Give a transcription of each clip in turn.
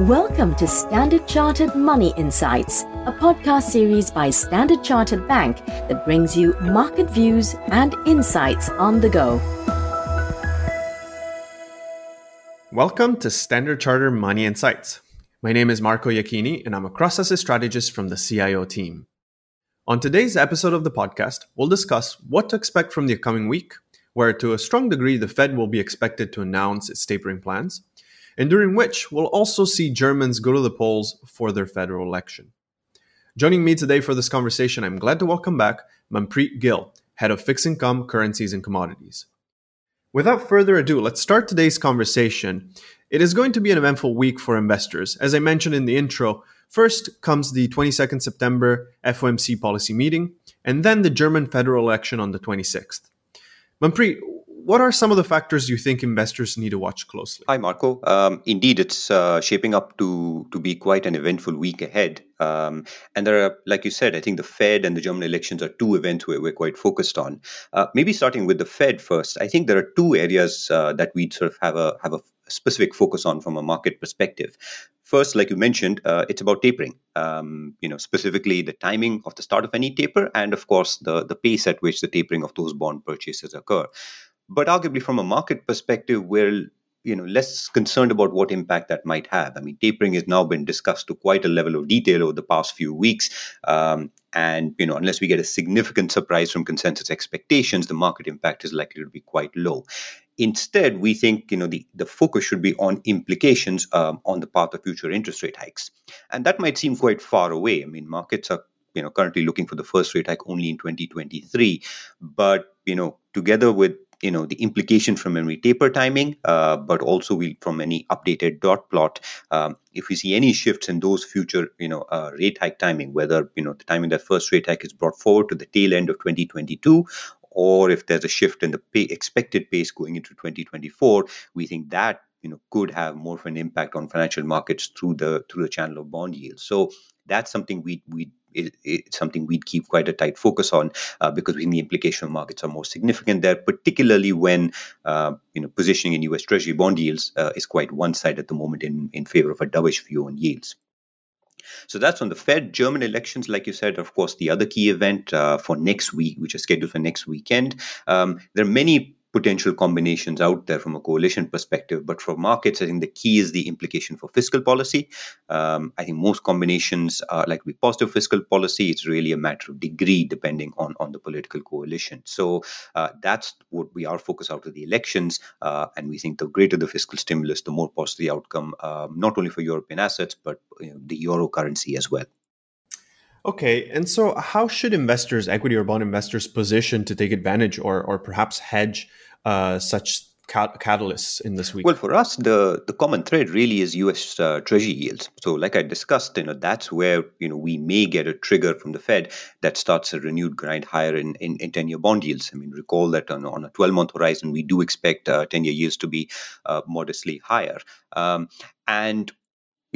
Welcome to Standard Chartered Money Insights, a podcast series by Standard Chartered Bank that brings you market views and insights on the go. Welcome to Standard Chartered Money Insights. My name is Marco Iachini, and I'm a cross asset strategist from the CIO team. On today's episode of the podcast, we'll discuss what to expect from the coming week, where to a strong degree the Fed will be expected to announce its tapering plans and during which we'll also see Germans go to the polls for their federal election. Joining me today for this conversation, I'm glad to welcome back Manpreet Gill, Head of Fixed Income, Currencies and Commodities. Without further ado, let's start today's conversation. It is going to be an eventful week for investors. As I mentioned in the intro, first comes the 22nd September FOMC policy meeting, and then the German federal election on the 26th. Manpreet, what are some of the factors you think investors need to watch closely? Hi, Marco. Um, indeed, it's uh, shaping up to to be quite an eventful week ahead. Um, and there are, like you said, I think the Fed and the German elections are two events where we're quite focused on. Uh, maybe starting with the Fed first. I think there are two areas uh, that we'd sort of have a have a specific focus on from a market perspective. First, like you mentioned, uh, it's about tapering. Um, you know, specifically the timing of the start of any taper, and of course the the pace at which the tapering of those bond purchases occur. But arguably, from a market perspective, we're you know less concerned about what impact that might have. I mean, tapering has now been discussed to quite a level of detail over the past few weeks, um, and you know unless we get a significant surprise from consensus expectations, the market impact is likely to be quite low. Instead, we think you know the, the focus should be on implications um, on the path of future interest rate hikes, and that might seem quite far away. I mean, markets are you know currently looking for the first rate hike only in 2023, but you know together with you know the implication from memory taper timing, uh, but also we from any updated dot plot. Um, if we see any shifts in those future you know uh, rate hike timing, whether you know the timing that first rate hike is brought forward to the tail end of 2022 or if there's a shift in the pay, expected pace going into 2024, we think that you know could have more of an impact on financial markets through the through the channel of bond yields. So that's something we we it's something we'd keep quite a tight focus on uh, because we think the implication of markets are more significant there, particularly when uh, you know positioning in U.S. Treasury bond yields uh, is quite one-sided at the moment in in favor of a dovish view on yields. So that's on the Fed. German elections, like you said, of course, the other key event uh, for next week, which is scheduled for next weekend. Um, there are many potential combinations out there from a coalition perspective. But for markets, I think the key is the implication for fiscal policy. Um, I think most combinations are like positive fiscal policy. It's really a matter of degree depending on, on the political coalition. So uh, that's what we are focused out of the elections. Uh, and we think the greater the fiscal stimulus, the more positive the outcome, um, not only for European assets, but you know, the euro currency as well. Okay, and so how should investors, equity or bond investors, position to take advantage or, or perhaps hedge uh, such catalysts in this week? Well, for us, the the common thread really is U.S. Uh, Treasury yields. So, like I discussed, you know that's where you know we may get a trigger from the Fed that starts a renewed grind higher in in, in ten-year bond yields. I mean, recall that on, on a twelve-month horizon, we do expect uh, ten-year yields to be uh, modestly higher. Um, and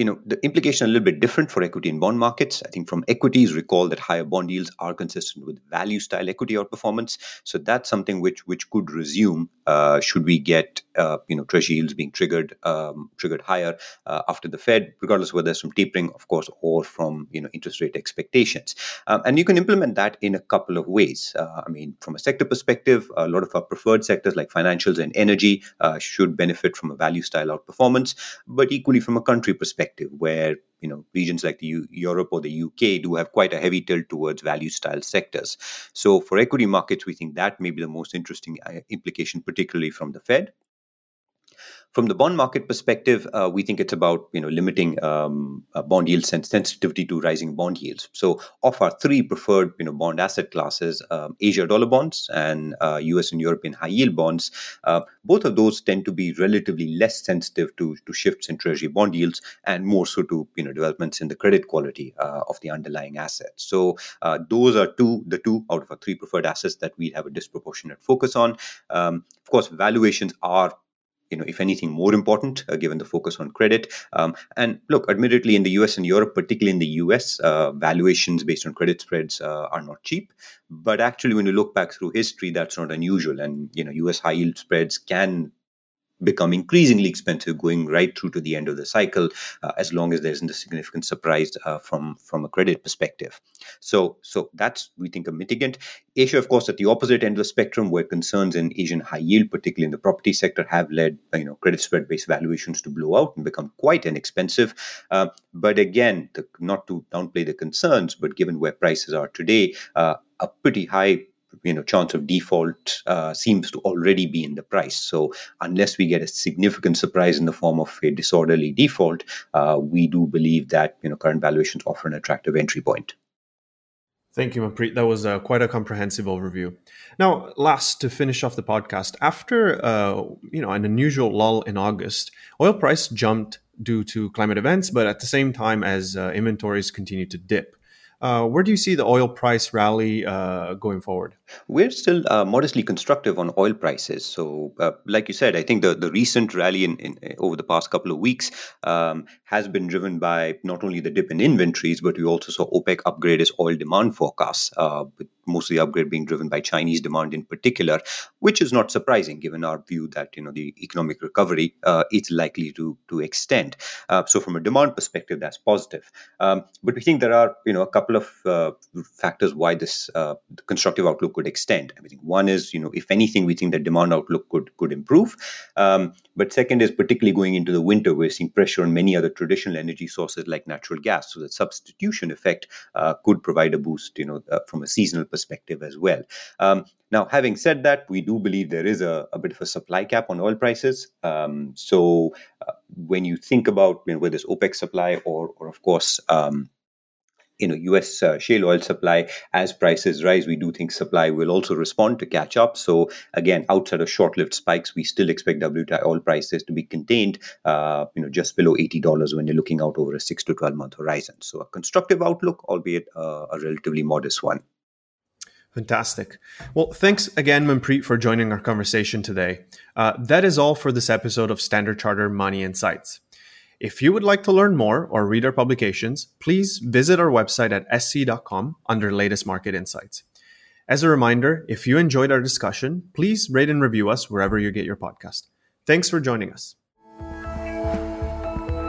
you know the implication a little bit different for equity and bond markets. I think from equities, recall that higher bond yields are consistent with value style equity outperformance. So that's something which which could resume uh, should we get uh, you know treasury yields being triggered um, triggered higher uh, after the Fed, regardless whether it's from tapering, of course, or from you know interest rate expectations. Um, and you can implement that in a couple of ways. Uh, I mean, from a sector perspective, a lot of our preferred sectors like financials and energy uh, should benefit from a value style outperformance, but equally from a country perspective perspective, where you know regions like the U- Europe or the UK do have quite a heavy tilt towards value style sectors. So for equity markets, we think that may be the most interesting uh, implication, particularly from the Fed. From the bond market perspective, uh, we think it's about you know limiting um, uh, bond yield sensitivity to rising bond yields. So, of our three preferred you know bond asset classes, um, Asia dollar bonds and uh, U.S. and European high yield bonds, uh, both of those tend to be relatively less sensitive to, to shifts in treasury bond yields and more so to you know developments in the credit quality uh, of the underlying assets. So, uh, those are two the two out of our three preferred assets that we have a disproportionate focus on. Um, of course, valuations are you know, if anything, more important uh, given the focus on credit. Um, and look, admittedly, in the US and Europe, particularly in the US, uh, valuations based on credit spreads uh, are not cheap. But actually, when you look back through history, that's not unusual. And you know, US high yield spreads can become increasingly expensive going right through to the end of the cycle, uh, as long as there isn't a significant surprise uh, from from a credit perspective. So so that's we think a mitigant. Asia, of course, at the opposite end of the spectrum, where concerns in Asian high yield, particularly in the property sector, have led you know credit spread based valuations to blow out and become quite inexpensive. Uh, but again, the, not to downplay the concerns, but given where prices are today, uh, a pretty high you know chance of default uh, seems to already be in the price. So unless we get a significant surprise in the form of a disorderly default, uh, we do believe that you know current valuations offer an attractive entry point. Thank you, Manpreet. That was uh, quite a comprehensive overview. Now, last to finish off the podcast, after uh, you know an unusual lull in August, oil price jumped due to climate events, but at the same time as uh, inventories continued to dip. Uh, where do you see the oil price rally uh, going forward? We're still uh, modestly constructive on oil prices. So, uh, like you said, I think the, the recent rally in, in over the past couple of weeks um, has been driven by not only the dip in inventories, but we also saw OPEC upgrade its oil demand forecasts, uh, with most of the upgrade being driven by Chinese demand in particular, which is not surprising given our view that you know the economic recovery uh, is likely to to extend. Uh, so, from a demand perspective, that's positive. Um, but we think there are you know a couple of uh, factors why this constructive outlook could extend. I think one is, you know, if anything, we think that demand outlook could could improve. Um, but second is particularly going into the winter, we're seeing pressure on many other traditional energy sources like natural gas. So the substitution effect uh, could provide a boost, you know, uh, from a seasonal perspective as well. Um, now, having said that, we do believe there is a, a bit of a supply cap on oil prices. Um, so uh, when you think about you know, whether it's OPEC supply or, or of course, um, you know U.S. Uh, shale oil supply as prices rise, we do think supply will also respond to catch up. So again, outside of short-lived spikes, we still expect WTI oil prices to be contained, uh, you know, just below eighty dollars when you're looking out over a six to twelve month horizon. So a constructive outlook, albeit uh, a relatively modest one. Fantastic. Well, thanks again, Manpreet, for joining our conversation today. Uh, that is all for this episode of Standard Charter Money Insights. If you would like to learn more or read our publications, please visit our website at sc.com under latest market insights. As a reminder, if you enjoyed our discussion, please rate and review us wherever you get your podcast. Thanks for joining us.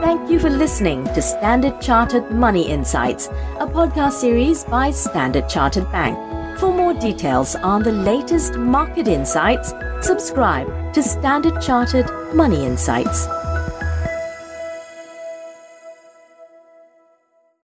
Thank you for listening to Standard Chartered Money Insights, a podcast series by Standard Chartered Bank. For more details on the latest market insights, subscribe to Standard Chartered Money Insights.